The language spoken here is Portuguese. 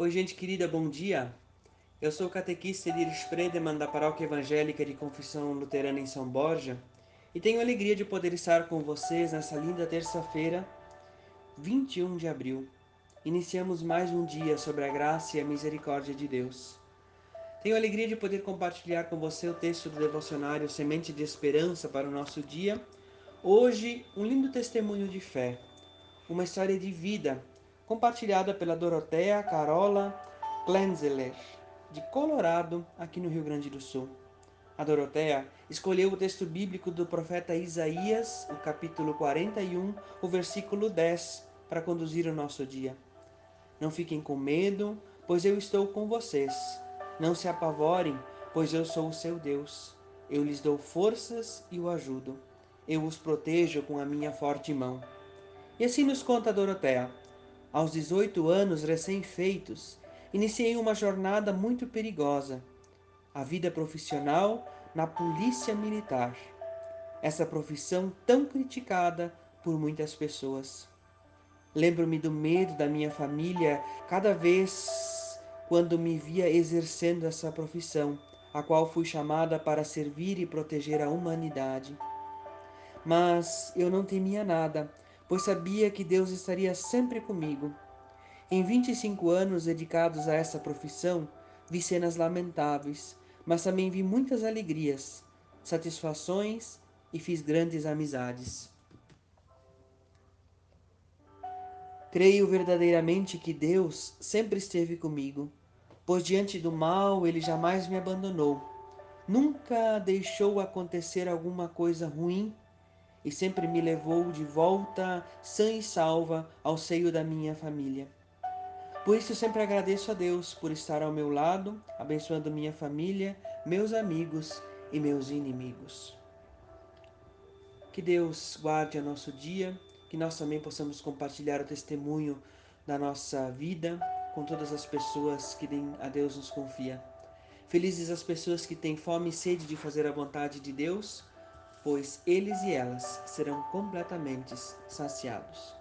Oi, gente querida, bom dia. Eu sou o catequista Edir Spredeman da Paróquia Evangélica de Confissão Luterana em São Borja e tenho a alegria de poder estar com vocês nessa linda terça-feira, 21 de abril. Iniciamos mais um dia sobre a graça e a misericórdia de Deus. Tenho a alegria de poder compartilhar com você o texto do devocionário Semente de Esperança para o nosso dia. Hoje, um lindo testemunho de fé, uma história de vida compartilhada pela Dorotea Carola Klenzeler, de Colorado, aqui no Rio Grande do Sul. A Dorotea escolheu o texto bíblico do profeta Isaías, o capítulo 41, o versículo 10, para conduzir o nosso dia. Não fiquem com medo, pois eu estou com vocês. Não se apavorem, pois eu sou o seu Deus. Eu lhes dou forças e o ajudo. Eu os protejo com a minha forte mão. E assim nos conta Dorotea. Aos 18 anos recém-feitos, iniciei uma jornada muito perigosa, a vida profissional na Polícia Militar. Essa profissão tão criticada por muitas pessoas. Lembro-me do medo da minha família cada vez quando me via exercendo essa profissão, a qual fui chamada para servir e proteger a humanidade. Mas eu não temia nada, pois sabia que Deus estaria sempre comigo. Em 25 anos dedicados a essa profissão, vi cenas lamentáveis, mas também vi muitas alegrias, satisfações e fiz grandes amizades. Creio verdadeiramente que Deus sempre esteve comigo, pois diante do mal ele jamais me abandonou. Nunca deixou acontecer alguma coisa ruim e sempre me levou de volta sã e salva ao seio da minha família. Por isso sempre agradeço a Deus por estar ao meu lado, abençoando minha família, meus amigos e meus inimigos. Que Deus guarde o nosso dia, que nós também possamos compartilhar o testemunho da nossa vida com todas as pessoas que a Deus nos confia. Felizes as pessoas que têm fome e sede de fazer a vontade de Deus, pois eles e elas serão completamente saciados.